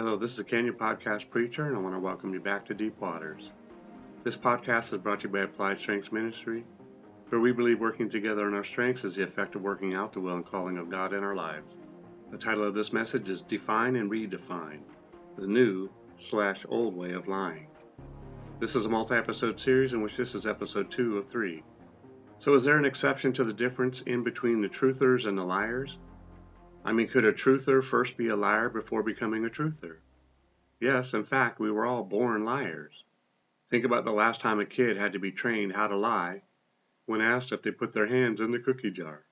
Hello, this is the Canyon Podcast Preacher, and I want to welcome you back to Deep Waters. This podcast is brought to you by Applied Strengths Ministry, where we believe working together in our strengths is the effect of working out the will and calling of God in our lives. The title of this message is Define and Redefine The New slash Old Way of Lying. This is a multi episode series in which this is episode 2 of 3. So, is there an exception to the difference in between the truthers and the liars? I mean, could a truther first be a liar before becoming a truther? Yes, in fact, we were all born liars. Think about the last time a kid had to be trained how to lie when asked if they put their hands in the cookie jar.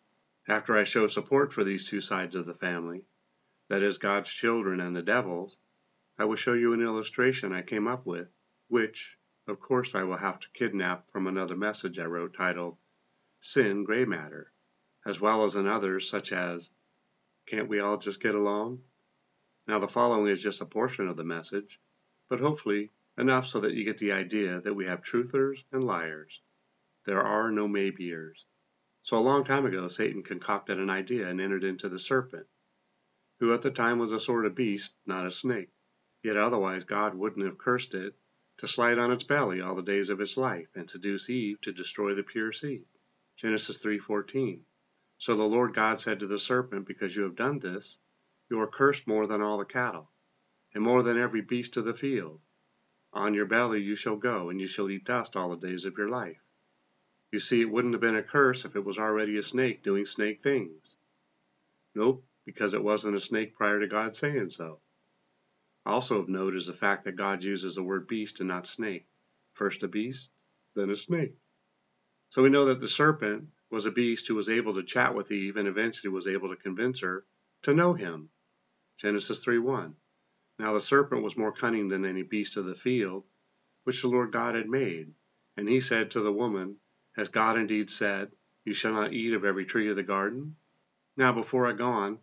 After I show support for these two sides of the family, that is, God's children and the devil's, I will show you an illustration I came up with, which, of course, I will have to kidnap from another message I wrote titled Sin Gray Matter, as well as another such as can't we all just get along? Now, the following is just a portion of the message, but hopefully enough so that you get the idea that we have truthers and liars. There are no maybeers. So, a long time ago, Satan concocted an idea and entered into the serpent, who at the time was a sort of beast, not a snake. Yet otherwise God wouldn't have cursed it to slide on its belly all the days of its life and seduce Eve to destroy the pure seed. Genesis 3:14. So the Lord God said to the serpent, Because you have done this, you are cursed more than all the cattle, and more than every beast of the field. On your belly you shall go, and you shall eat dust all the days of your life. You see, it wouldn't have been a curse if it was already a snake doing snake things. Nope, because it wasn't a snake prior to God saying so. Also of note is the fact that God uses the word beast and not snake. First a beast, then a snake. So we know that the serpent was a beast who was able to chat with Eve and eventually was able to convince her to know him. Genesis 3:1. Now the serpent was more cunning than any beast of the field which the Lord God had made. And he said to the woman, Has God indeed said, You shall not eat of every tree of the garden? Now, before I go on,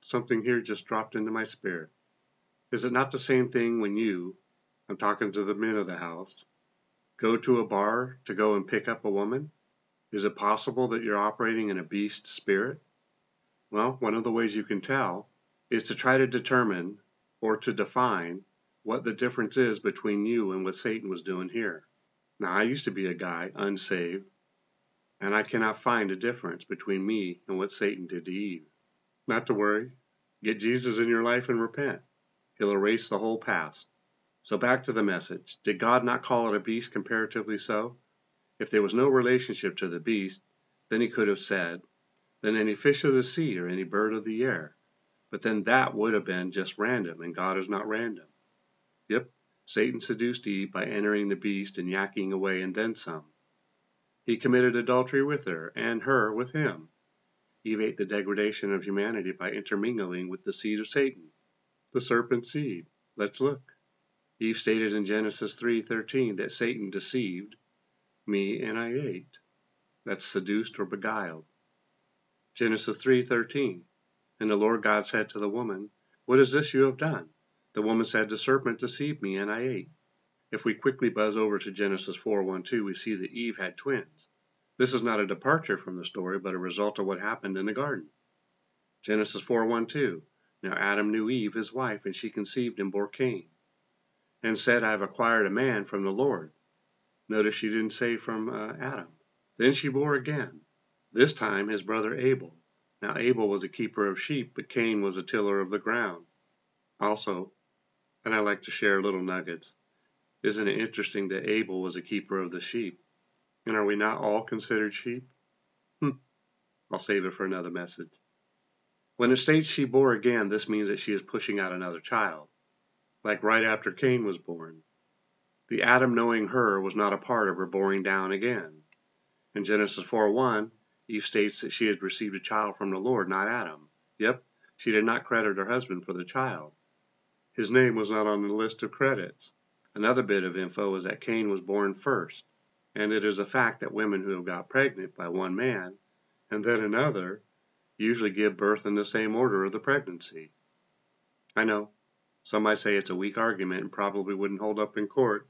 something here just dropped into my spirit. Is it not the same thing when you, I'm talking to the men of the house, go to a bar to go and pick up a woman? Is it possible that you're operating in a beast spirit? Well, one of the ways you can tell is to try to determine or to define what the difference is between you and what Satan was doing here. Now, I used to be a guy, unsaved, and I cannot find a difference between me and what Satan did to Eve. Not to worry, get Jesus in your life and repent. He'll erase the whole past. So back to the message. Did God not call it a beast comparatively so? If there was no relationship to the beast, then he could have said, Than any fish of the sea or any bird of the air. But then that would have been just random, and God is not random. Yep, Satan seduced Eve by entering the beast and yakking away and then some. He committed adultery with her, and her with him. Eve ate the degradation of humanity by intermingling with the seed of Satan, the serpent's seed. Let's look. Eve stated in Genesis 3:13 that Satan deceived me and I ate. That's seduced or beguiled. Genesis 3:13. And the Lord God said to the woman, What is this you have done? The woman said, The serpent deceived me and I ate. If we quickly buzz over to Genesis 4:12, we see that Eve had twins. This is not a departure from the story, but a result of what happened in the garden. Genesis 4:12. Now Adam knew Eve, his wife, and she conceived and bore Cain, and said, I have acquired a man from the Lord. Notice she didn't say from uh, Adam. Then she bore again, this time his brother Abel. Now Abel was a keeper of sheep, but Cain was a tiller of the ground. Also, and I like to share little nuggets, isn't it interesting that Abel was a keeper of the sheep? And are we not all considered sheep? Hm, I'll save it for another message. When it states she bore again, this means that she is pushing out another child, like right after Cain was born. The Adam knowing her was not a part of her boring down again. In Genesis 4:1, Eve states that she had received a child from the Lord, not Adam. Yep, she did not credit her husband for the child. His name was not on the list of credits. Another bit of info is that Cain was born first, and it is a fact that women who have got pregnant by one man and then another usually give birth in the same order of the pregnancy. I know, some might say it's a weak argument and probably wouldn't hold up in court,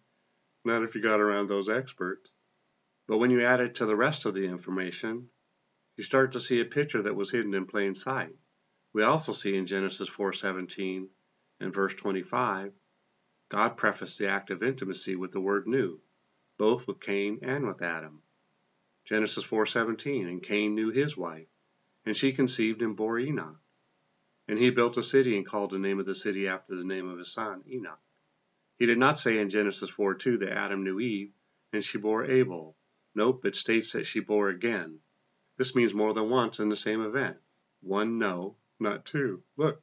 not if you got around those experts. But when you add it to the rest of the information, you start to see a picture that was hidden in plain sight. We also see in Genesis 4:17 In verse 25, God prefaced the act of intimacy with the word knew, both with Cain and with Adam. Genesis 4:17, and Cain knew his wife, and she conceived and bore Enoch. And he built a city and called the name of the city after the name of his son, Enoch. He did not say in Genesis 4:2 that Adam knew Eve, and she bore Abel. Nope, it states that she bore again. This means more than once in the same event. One no, not two. Look.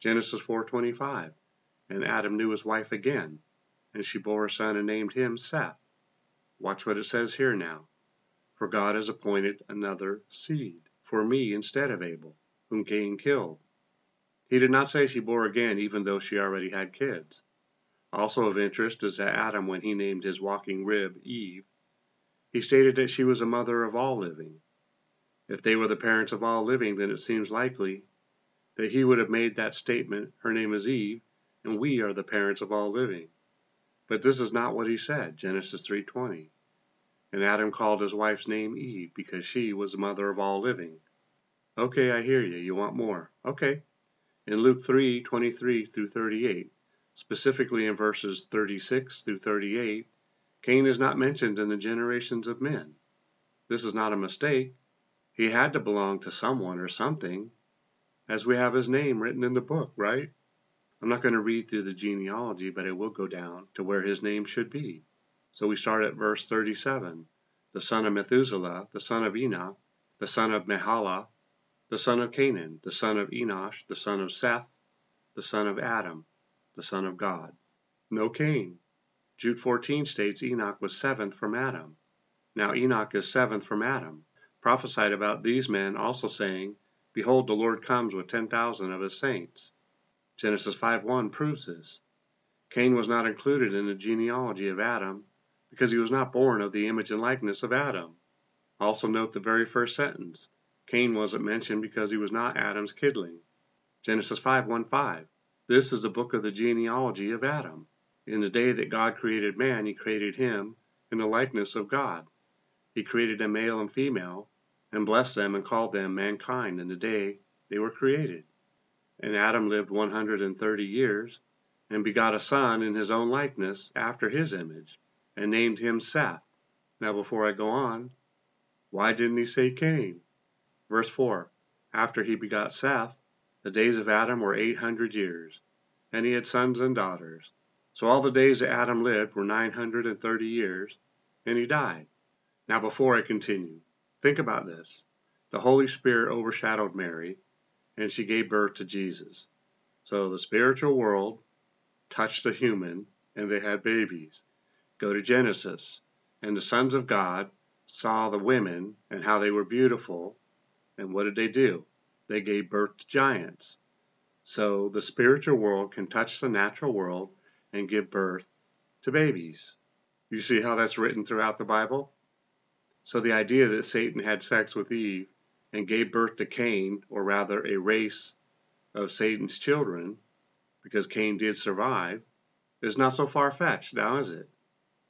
Genesis 4:25. And Adam knew his wife again, and she bore a son and named him Seth. Watch what it says here now. For God has appointed another seed for me instead of Abel, whom Cain killed. He did not say she bore again, even though she already had kids. Also of interest is that Adam, when he named his walking rib Eve, he stated that she was a mother of all living. If they were the parents of all living, then it seems likely that he would have made that statement, her name is Eve, and we are the parents of all living. But this is not what he said, Genesis 3:20. And Adam called his wife's name Eve because she was the mother of all living. Okay, I hear you. You want more. Okay. In Luke 3:23 through 38, specifically in verses 36 through 38, Cain is not mentioned in the generations of men. This is not a mistake. He had to belong to someone or something, as we have his name written in the book, right? I'm not going to read through the genealogy, but I will go down to where his name should be. So we start at verse 37. The son of Methuselah, the son of Enoch, the son of Mehalah, the son of Cainan, the son of Enosh, the son of Seth, the son of Adam, the son of God. No Cain. Jude 14 states Enoch was seventh from Adam. Now Enoch is seventh from Adam, prophesied about these men, also saying, Behold, the Lord comes with ten thousand of his saints. Genesis 5:1 proves this. Cain was not included in the genealogy of Adam because he was not born of the image and likeness of Adam. Also note the very first sentence. Cain wasn't mentioned because he was not Adam's kidling. Genesis 5:1-5. This is the book of the genealogy of Adam. In the day that God created man, he created him in the likeness of God. He created a male and female, and blessed them and called them mankind in the day they were created. And Adam lived 130 years, and begot a son in his own likeness after his image, and named him Seth. Now, before I go on, why didn't he say Cain? Verse 4 After he begot Seth, the days of Adam were 800 years, and he had sons and daughters. So all the days that Adam lived were 930 years, and he died. Now, before I continue, think about this. The Holy Spirit overshadowed Mary, and she gave birth to Jesus. So the spiritual world touched the human, and they had babies. Go to Genesis. And the sons of God saw the women and how they were beautiful, and what did they do? They gave birth to giants. So the spiritual world can touch the natural world and give birth to babies. You see how that's written throughout the Bible? So the idea that Satan had sex with Eve and gave birth to Cain, or rather a race of Satan's children, because Cain did survive, is not so far fetched, now is it?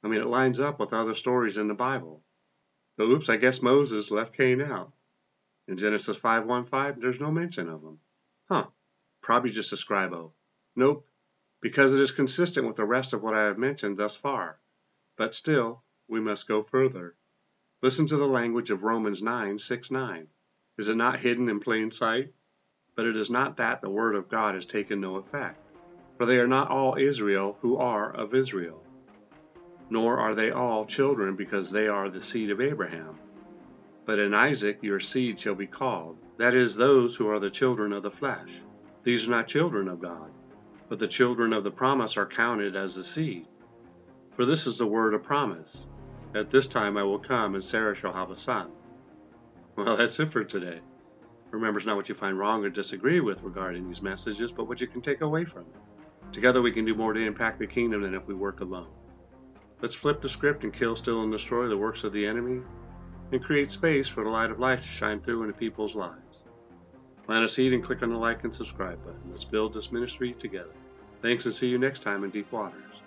I mean, it lines up with other stories in the Bible. But oops, I guess Moses left Cain out. In Genesis 5:15, there's no mention of him. Huh, probably just a scribo. Nope, because it is consistent with the rest of what I have mentioned thus far. But still, we must go further. Listen to the language of Romans 9 6 9. Is it not hidden in plain sight? But it is not that the word of God has taken no effect. For they are not all Israel who are of Israel, nor are they all children because they are the seed of Abraham. But in Isaac your seed shall be called, that is, those who are the children of the flesh. These are not children of God, but the children of the promise are counted as the seed. For this is the word of promise. At this time I will come, and Sarah shall have a son. Well, that's it for today. Remember, it's not what you find wrong or disagree with regarding these messages, but what you can take away from them. Together we can do more to impact the kingdom than if we work alone. Let's flip the script and kill, steal, and destroy the works of the enemy and create space for the light of life to shine through into people's lives. Plant a seed and click on the like and subscribe button. Let's build this ministry together. Thanks and see you next time in Deep Waters.